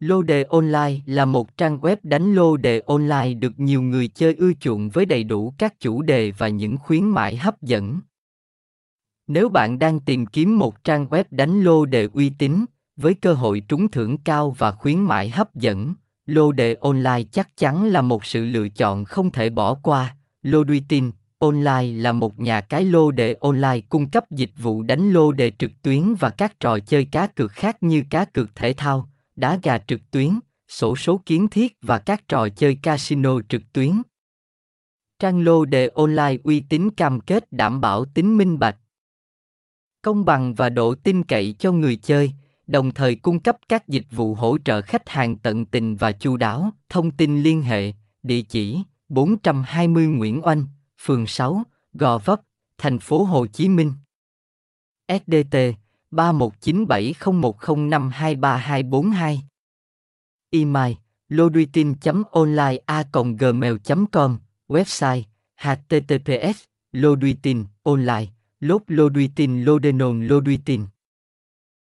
Lô đề online là một trang web đánh lô đề online được nhiều người chơi ưa chuộng với đầy đủ các chủ đề và những khuyến mãi hấp dẫn. Nếu bạn đang tìm kiếm một trang web đánh lô đề uy tín, với cơ hội trúng thưởng cao và khuyến mãi hấp dẫn, lô đề online chắc chắn là một sự lựa chọn không thể bỏ qua. Lô Duy Tin Online là một nhà cái lô đề online cung cấp dịch vụ đánh lô đề trực tuyến và các trò chơi cá cược khác như cá cược thể thao, đá gà trực tuyến, sổ số kiến thiết và các trò chơi casino trực tuyến. Trang lô đề online uy tín cam kết đảm bảo tính minh bạch, công bằng và độ tin cậy cho người chơi, đồng thời cung cấp các dịch vụ hỗ trợ khách hàng tận tình và chu đáo. Thông tin liên hệ, địa chỉ 420 Nguyễn Oanh, phường 6, Gò Vấp, thành phố Hồ Chí Minh. SDT 31970105232242 Email loduitin.online gmail.com Website https loduitin online lốt loduitin lodenon loduitin